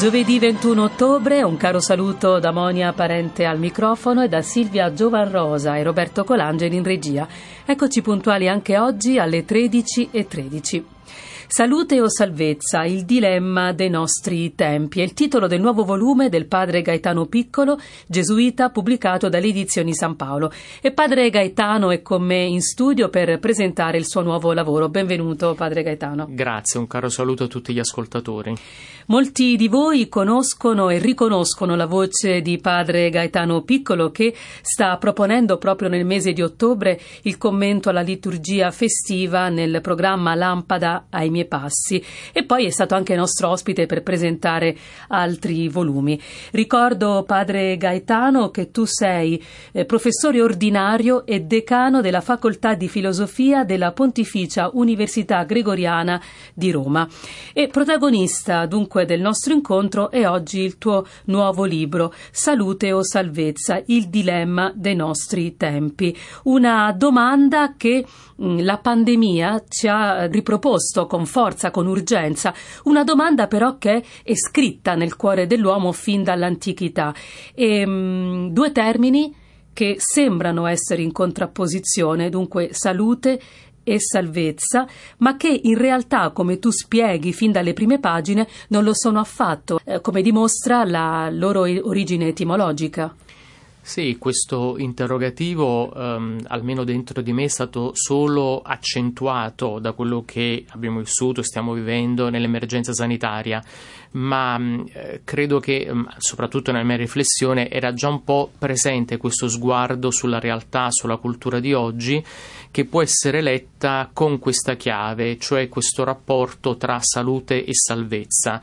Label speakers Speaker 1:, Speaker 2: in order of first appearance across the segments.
Speaker 1: Giovedì 21 ottobre, un caro saluto da Monia Parente al microfono e da Silvia Giovanrosa e Roberto Colangeli in regia. Eccoci puntuali anche oggi alle 13.13. 13. Salute o salvezza, il dilemma dei nostri tempi è il titolo del nuovo volume del padre Gaetano Piccolo, gesuita, pubblicato dalle edizioni San Paolo. E padre Gaetano è con me in studio per presentare il suo nuovo lavoro. Benvenuto, padre Gaetano.
Speaker 2: Grazie, un caro saluto a tutti gli ascoltatori.
Speaker 1: Molti di voi conoscono e riconoscono la voce di padre Gaetano Piccolo che sta proponendo proprio nel mese di ottobre il commento alla liturgia festiva nel programma Lampada ai miei passi e poi è stato anche nostro ospite per presentare altri volumi. Ricordo padre Gaetano che tu sei eh, professore ordinario e decano della facoltà di filosofia della Pontificia Università Gregoriana di Roma e protagonista dunque del nostro incontro è oggi il tuo nuovo libro Salute o salvezza, il dilemma dei nostri tempi. Una domanda che mm, la pandemia ci ha riproposto con forza, con urgenza, una domanda però che è scritta nel cuore dell'uomo fin dall'antichità. E, mh, mm, due termini che sembrano essere in contrapposizione, dunque salute e salvezza, ma che in realtà, come tu spieghi fin dalle prime pagine, non lo sono affatto, eh, come dimostra la loro origine etimologica.
Speaker 2: Sì, questo interrogativo, um, almeno dentro di me, è stato solo accentuato da quello che abbiamo vissuto stiamo vivendo nell'emergenza sanitaria, ma um, credo che, um, soprattutto nella mia riflessione, era già un po' presente questo sguardo sulla realtà, sulla cultura di oggi, che può essere letta con questa chiave, cioè questo rapporto tra salute e salvezza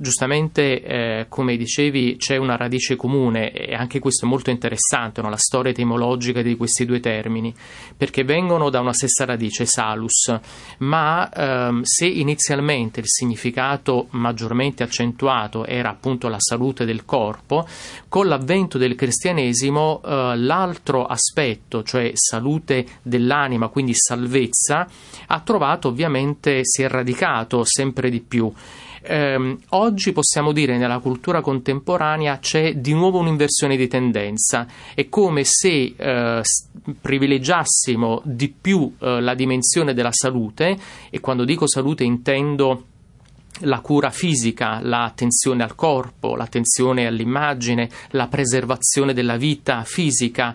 Speaker 2: giustamente, eh, come dicevi, c'è una radice comune e anche questo è molto interessante, no? la storia etimologica di questi due termini, perché vengono da una stessa radice, salus, ma ehm, se inizialmente il significato maggiormente accentuato era appunto la salute del corpo, con l'avvento del cristianesimo eh, l'altro aspetto, cioè salute dell'anima, quindi salvezza, ha trovato ovviamente, si è radicato sempre di più eh, oggi possiamo dire nella cultura contemporanea c'è di nuovo un'inversione di tendenza. È come se eh, privilegiassimo di più eh, la dimensione della salute, e quando dico salute intendo la cura fisica, l'attenzione al corpo, l'attenzione all'immagine, la preservazione della vita fisica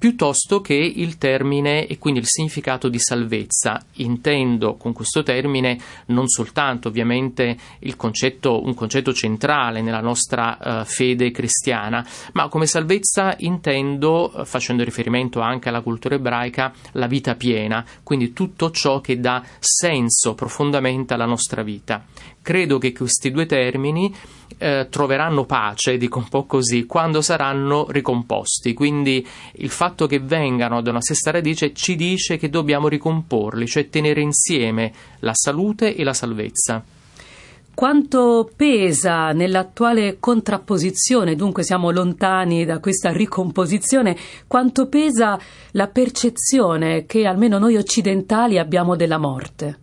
Speaker 2: piuttosto che il termine e quindi il significato di salvezza. Intendo con questo termine non soltanto ovviamente concetto, un concetto centrale nella nostra uh, fede cristiana, ma come salvezza intendo, uh, facendo riferimento anche alla cultura ebraica, la vita piena, quindi tutto ciò che dà senso profondamente alla nostra vita. Credo che questi due termini eh, troveranno pace, dico un po' così, quando saranno ricomposti. Quindi il fatto che vengano da una stessa radice ci dice che dobbiamo ricomporli, cioè tenere insieme la salute e la salvezza.
Speaker 1: Quanto pesa nell'attuale contrapposizione, dunque siamo lontani da questa ricomposizione, quanto pesa la percezione che almeno noi occidentali abbiamo della morte?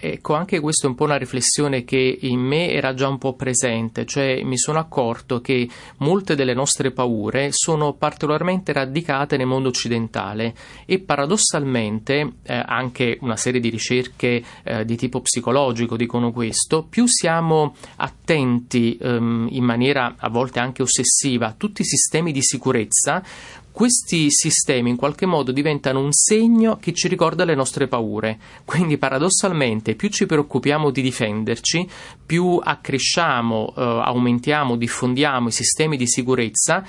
Speaker 2: Ecco, anche questa è un po' una riflessione che in me era già un po' presente, cioè mi sono accorto che molte delle nostre paure sono particolarmente radicate nel mondo occidentale e paradossalmente eh, anche una serie di ricerche eh, di tipo psicologico dicono questo, più siamo attenti ehm, in maniera a volte anche ossessiva a tutti i sistemi di sicurezza, questi sistemi in qualche modo diventano un segno che ci ricorda le nostre paure. Quindi paradossalmente più ci preoccupiamo di difenderci, più accresciamo, eh, aumentiamo, diffondiamo i sistemi di sicurezza,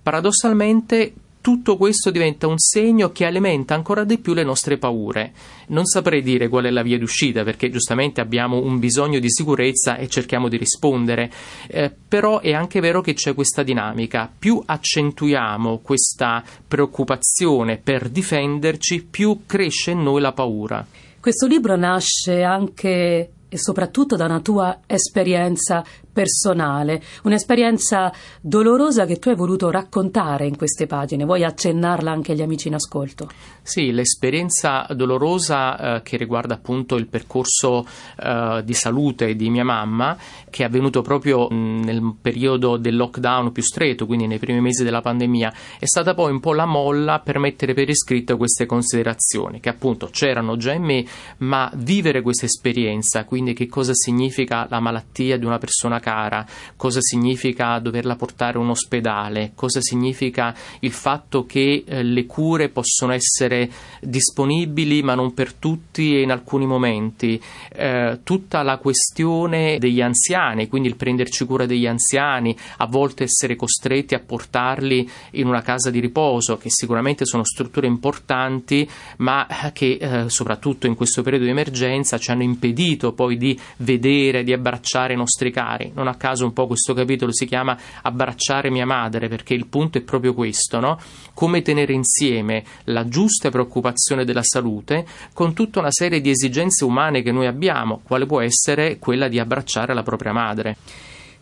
Speaker 2: paradossalmente tutto questo diventa un segno che alimenta ancora di più le nostre paure. Non saprei dire qual è la via d'uscita perché giustamente abbiamo un bisogno di sicurezza e cerchiamo di rispondere, eh, però è anche vero che c'è questa dinamica. Più accentuiamo questa preoccupazione per difenderci, più cresce in noi la paura.
Speaker 1: Questo libro nasce anche e soprattutto da una tua esperienza personale, un'esperienza dolorosa che tu hai voluto raccontare in queste pagine. Vuoi accennarla anche agli amici in ascolto?
Speaker 2: Sì, l'esperienza dolorosa eh, che riguarda appunto il percorso eh, di salute di mia mamma, che è avvenuto proprio mh, nel periodo del lockdown più stretto, quindi nei primi mesi della pandemia, è stata poi un po' la molla per mettere per iscritto queste considerazioni, che appunto c'erano già in me, ma vivere questa esperienza, quindi che cosa significa la malattia di una persona cara, cosa significa doverla portare a un ospedale, cosa significa il fatto che eh, le cure possono essere disponibili ma non per tutti e in alcuni momenti, eh, tutta la questione degli anziani, quindi il prenderci cura degli anziani, a volte essere costretti a portarli in una casa di riposo, che sicuramente sono strutture importanti, ma che eh, soprattutto in questo periodo di emergenza ci hanno impedito poi di vedere, di abbracciare i nostri cari non a caso un po' questo capitolo si chiama Abbracciare mia madre, perché il punto è proprio questo, no? Come tenere insieme la giusta preoccupazione della salute con tutta una serie di esigenze umane che noi abbiamo, quale può essere quella di abbracciare la propria madre.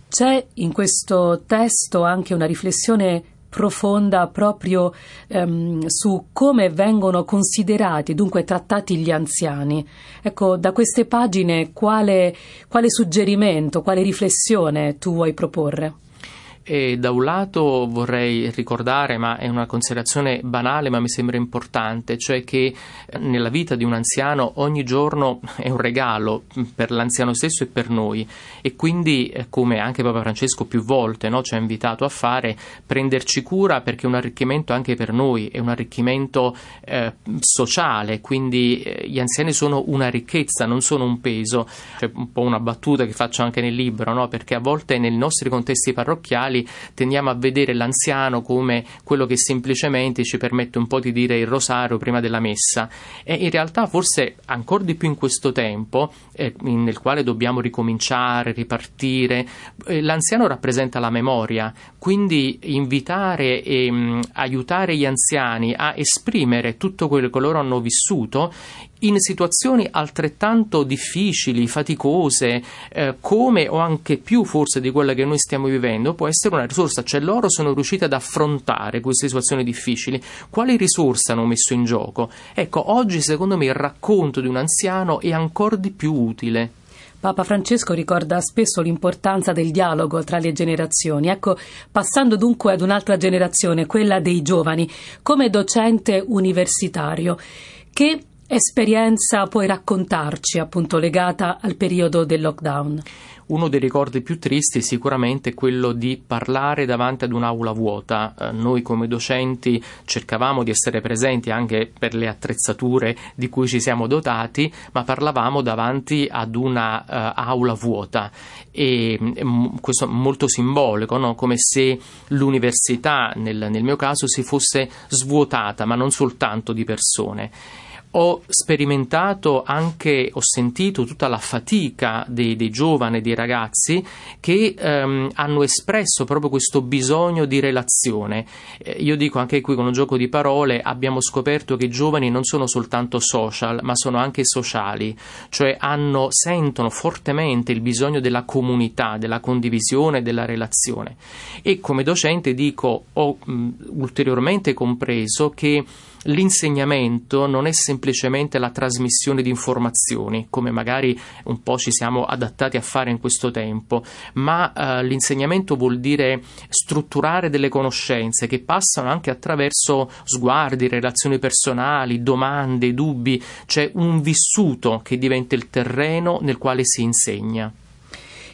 Speaker 1: C'è in questo testo anche una riflessione profonda proprio ehm, su come vengono considerati, dunque trattati gli anziani. Ecco, da queste pagine quale, quale suggerimento, quale riflessione tu vuoi proporre?
Speaker 2: E da un lato vorrei ricordare, ma è una considerazione banale ma mi sembra importante, cioè che eh, nella vita di un anziano ogni giorno è un regalo per l'anziano stesso e per noi e quindi eh, come anche Papa Francesco più volte no, ci ha invitato a fare, prenderci cura perché è un arricchimento anche per noi, è un arricchimento eh, sociale, quindi eh, gli anziani sono una ricchezza, non sono un peso. C'è un po' una battuta che faccio anche nel libro, no, perché a volte nei nostri contesti parrocchiali occidentali tendiamo a vedere l'anziano come quello che semplicemente ci permette un po' di dire il rosario prima della messa. E in realtà forse ancora di più in questo tempo eh, nel quale dobbiamo ricominciare, ripartire, eh, l'anziano rappresenta la memoria, quindi invitare e mh, mm, aiutare gli anziani a esprimere tutto quello che loro hanno vissuto in situazioni altrettanto difficili, faticose, eh, come o anche più forse di quella che noi stiamo vivendo, può essere una risorsa, cioè loro sono riusciti ad affrontare queste situazioni difficili. Quali risorse hanno messo in gioco? Ecco, oggi secondo me il racconto di un anziano è ancora di più utile.
Speaker 1: Papa Francesco ricorda spesso l'importanza del dialogo tra le generazioni. Ecco, passando dunque ad un'altra generazione, quella dei giovani, come docente universitario, che esperienza puoi raccontarci appunto legata al periodo del lockdown?
Speaker 2: Uno dei ricordi più tristi è sicuramente quello di parlare davanti ad un'aula vuota. Eh, noi come docenti cercavamo di essere presenti anche per le attrezzature di cui ci siamo dotati, ma parlavamo davanti ad una uh, aula vuota e um, questo è molto simbolico, no? come se l'università nel, nel mio caso si fosse svuotata, ma non soltanto di persone ho sperimentato anche, ho sentito tutta la fatica dei, dei giovani, dei ragazzi che ehm, hanno espresso proprio questo bisogno di relazione. Eh, io dico anche qui con un gioco di parole, abbiamo scoperto che i giovani non sono soltanto social, ma sono anche sociali, cioè hanno, sentono fortemente il bisogno della comunità, della condivisione, della relazione. E come docente dico, ho mh, ulteriormente compreso che l'insegnamento non è semplicemente la trasmissione di informazioni, come magari un po' ci siamo adattati a fare in questo tempo, ma eh, l'insegnamento vuol dire strutturare delle conoscenze che passano anche attraverso sguardi, relazioni personali, domande, dubbi, cioè un vissuto che diventa il terreno nel quale si insegna.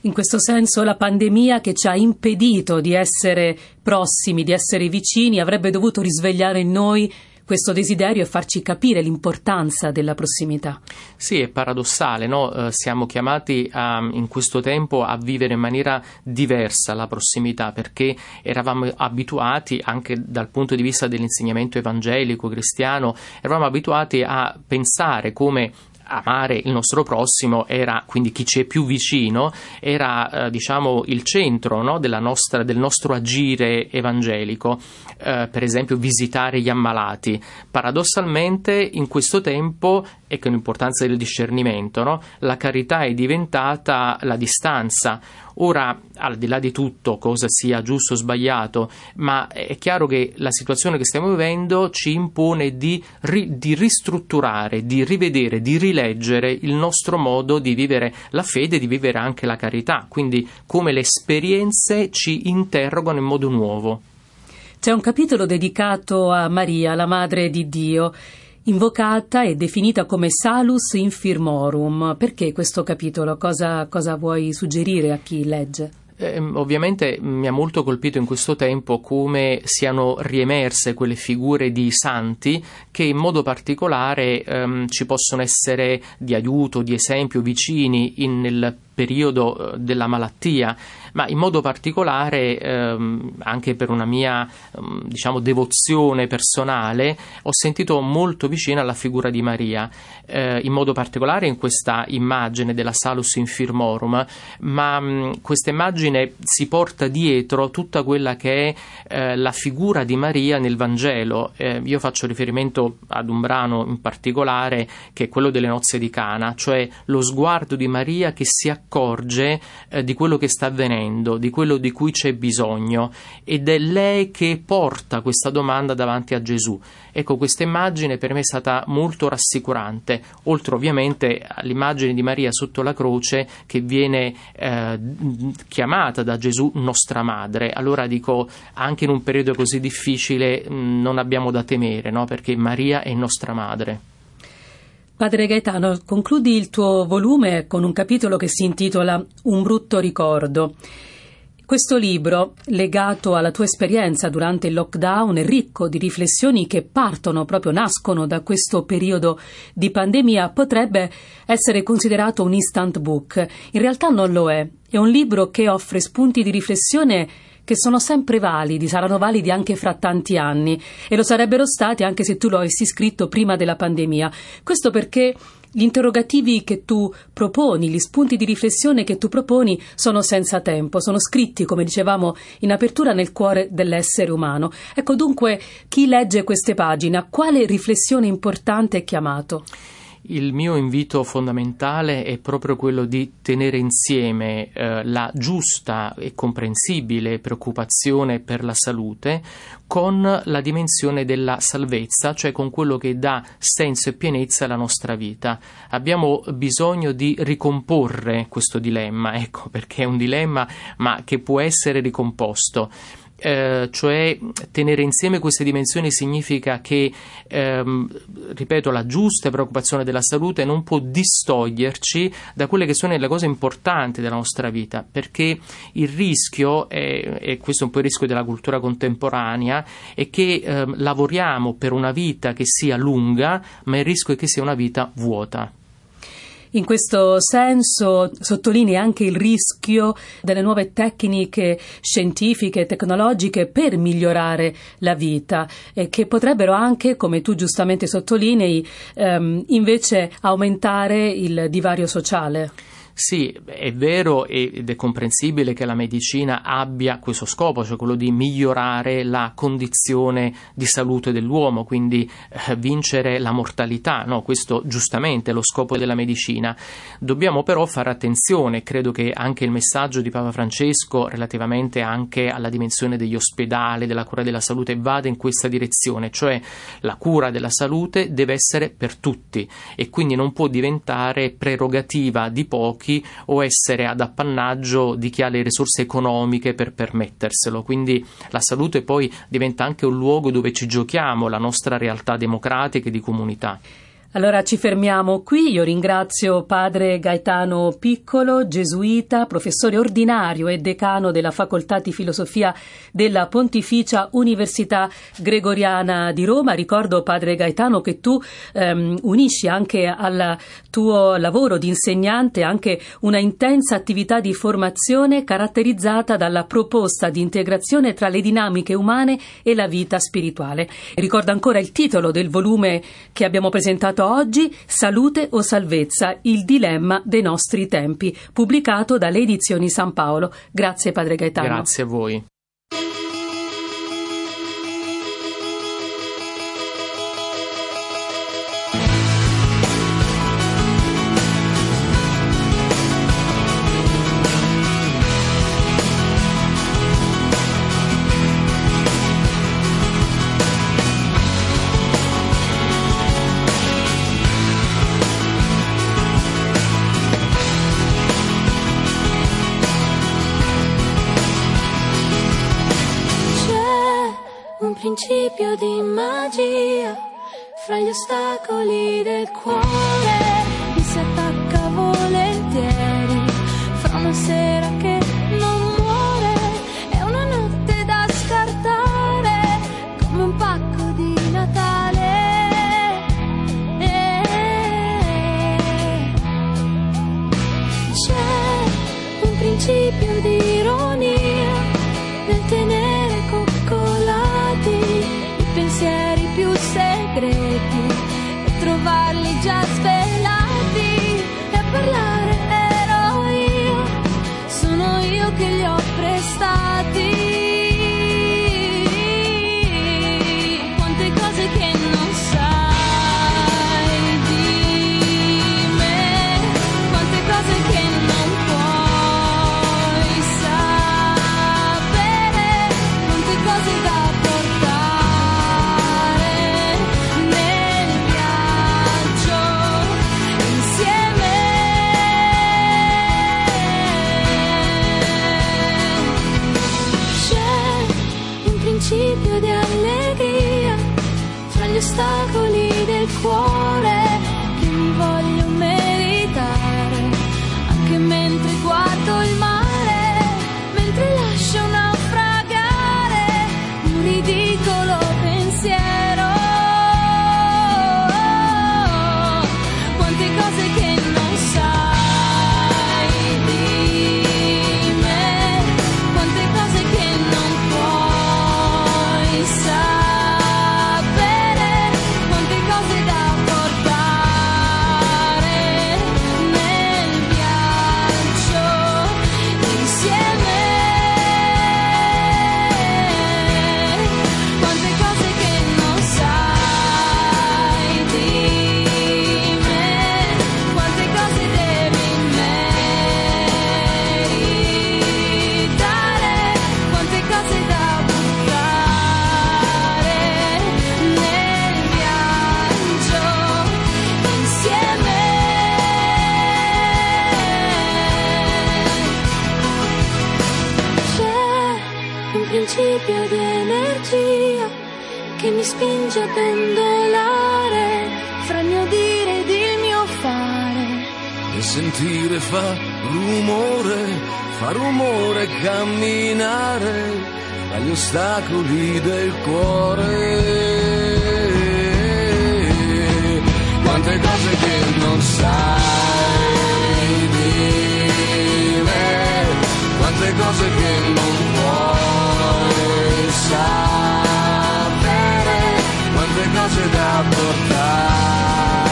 Speaker 1: In questo senso la pandemia che ci ha impedito di essere prossimi, di essere vicini, avrebbe dovuto risvegliare in noi questo desiderio e farci capire l'importanza della prossimità.
Speaker 2: Sì, è paradossale, no? eh, siamo chiamati a, in questo tempo a vivere in maniera diversa la prossimità perché eravamo abituati anche dal punto di vista dell'insegnamento evangelico cristiano, eravamo abituati a pensare come amare il nostro prossimo era, quindi chi ci è più vicino, era eh, diciamo il centro no, nostra, del nostro agire evangelico, eh, per esempio visitare gli ammalati. Paradossalmente in questo tempo, e con l'importanza del discernimento, no, la carità è diventata la distanza, Ora, al di là di tutto, cosa sia giusto o sbagliato, ma è chiaro che la situazione che stiamo vivendo ci impone di, ri, di ristrutturare, di rivedere, di rileggere il nostro modo di vivere la fede, di vivere anche la carità, quindi come le esperienze ci interrogano in modo nuovo.
Speaker 1: C'è un capitolo dedicato a Maria, la madre di Dio invocata e definita come salus infirmorum. Perché questo capitolo? Cosa, cosa vuoi suggerire a chi legge?
Speaker 2: Eh, ovviamente mi ha molto colpito in questo tempo come siano riemerse quelle figure di santi che in modo particolare ehm, ci possono essere di aiuto, di esempio, vicini in, nel periodo eh, della malattia, ma in modo particolare ehm, anche per una mia ehm, diciamo, devozione personale ho sentito molto vicina alla figura di Maria, eh, in modo particolare in questa immagine della Salus Infirmorum, ma mh, questa immagine si porta dietro tutta quella che è eh, la figura di Maria nel Vangelo. Eh, io faccio riferimento ad un brano in particolare che è quello delle nozze di Cana, cioè lo sguardo di Maria che si accorge eh, di quello che sta avvenendo, di quello di cui c'è bisogno ed è lei che porta questa domanda davanti a Gesù. Ecco, questa immagine per me è stata molto rassicurante, oltre ovviamente all'immagine di Maria sotto la croce che viene eh, chiamata da Gesù nostra madre. Allora dico, anche in un periodo così difficile mh, mm, non abbiamo da temere, no? perché Maria è nostra madre.
Speaker 1: Padre Gaetano, concludi il tuo volume con un capitolo che si intitola Un brutto ricordo. Questo libro, legato alla tua esperienza durante il lockdown, è ricco di riflessioni che partono, proprio nascono da questo periodo di pandemia, potrebbe essere considerato un instant book. In realtà non lo è. È un libro che offre spunti di riflessione che sono sempre validi, saranno validi anche fra tanti anni e lo sarebbero stati anche se tu lo avessi scritto prima della pandemia. Questo perché gli interrogativi che tu proponi, gli spunti di riflessione che tu proponi sono senza tempo, sono scritti, come dicevamo in apertura, nel cuore dell'essere umano. Ecco dunque, chi legge queste pagine, a quale riflessione importante è chiamato?
Speaker 2: Il mio invito fondamentale è proprio quello di tenere insieme eh, la giusta e comprensibile preoccupazione per la salute con la dimensione della salvezza, cioè con quello che dà senso e pienezza alla nostra vita. Abbiamo bisogno di ricomporre questo dilemma, ecco perché è un dilemma ma che può essere ricomposto. Eh, cioè tenere insieme queste dimensioni significa che, ehm, ripeto, la giusta preoccupazione della salute non può distoglierci da quelle che sono le cose importanti della nostra vita, perché il rischio, è, e questo è un po' il rischio della cultura contemporanea, è che ehm, lavoriamo per una vita che sia lunga, ma il rischio è che sia una vita vuota.
Speaker 1: In questo senso sottolinea anche il rischio delle nuove tecniche scientifiche e tecnologiche per migliorare la vita, e che potrebbero anche, come tu giustamente sottolinei, ehm, invece aumentare il divario sociale.
Speaker 2: Sì, è vero ed è comprensibile che la medicina abbia questo scopo, cioè quello di migliorare la condizione di salute dell'uomo, quindi eh, vincere la mortalità, no? questo giustamente è lo scopo della medicina. Dobbiamo però fare attenzione, credo che anche il messaggio di Papa Francesco relativamente anche alla dimensione degli ospedali, della cura della salute vada in questa direzione, cioè la cura della salute deve essere per tutti e quindi non può diventare prerogativa di pochi pochi o essere ad appannaggio di chi ha le risorse economiche per permetterselo. Quindi la salute poi diventa anche un luogo dove ci giochiamo la nostra realtà democratica e di comunità.
Speaker 1: Allora ci fermiamo qui. Io ringrazio padre Gaetano Piccolo, gesuita, professore ordinario e decano della Facoltà di Filosofia della Pontificia Università Gregoriana di Roma. Ricordo, padre Gaetano, che tu ehm, unisci anche al tuo lavoro di insegnante anche una intensa attività di formazione caratterizzata dalla proposta di integrazione tra le dinamiche umane e la vita spirituale. Ricordo ancora il titolo del volume che abbiamo presentato oggi Salute o salvezza, il dilemma dei nostri tempi, pubblicato dalle edizioni San Paolo. Grazie Padre Gaetano.
Speaker 2: Grazie a voi.
Speaker 3: Principio di magia fra gli ostacoli del cuore principio di allegria, tra gli ostacoli del cuore che mi voglio. Spinge a pendolare fra il mio dire ed il mio fare.
Speaker 4: E sentire fa rumore, fa rumore camminare tra gli ostacoli del cuore. Quante cose che non sai dire, quante cose che non sapere cose da portare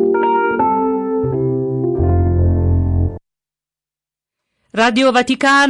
Speaker 1: Radio Vaticana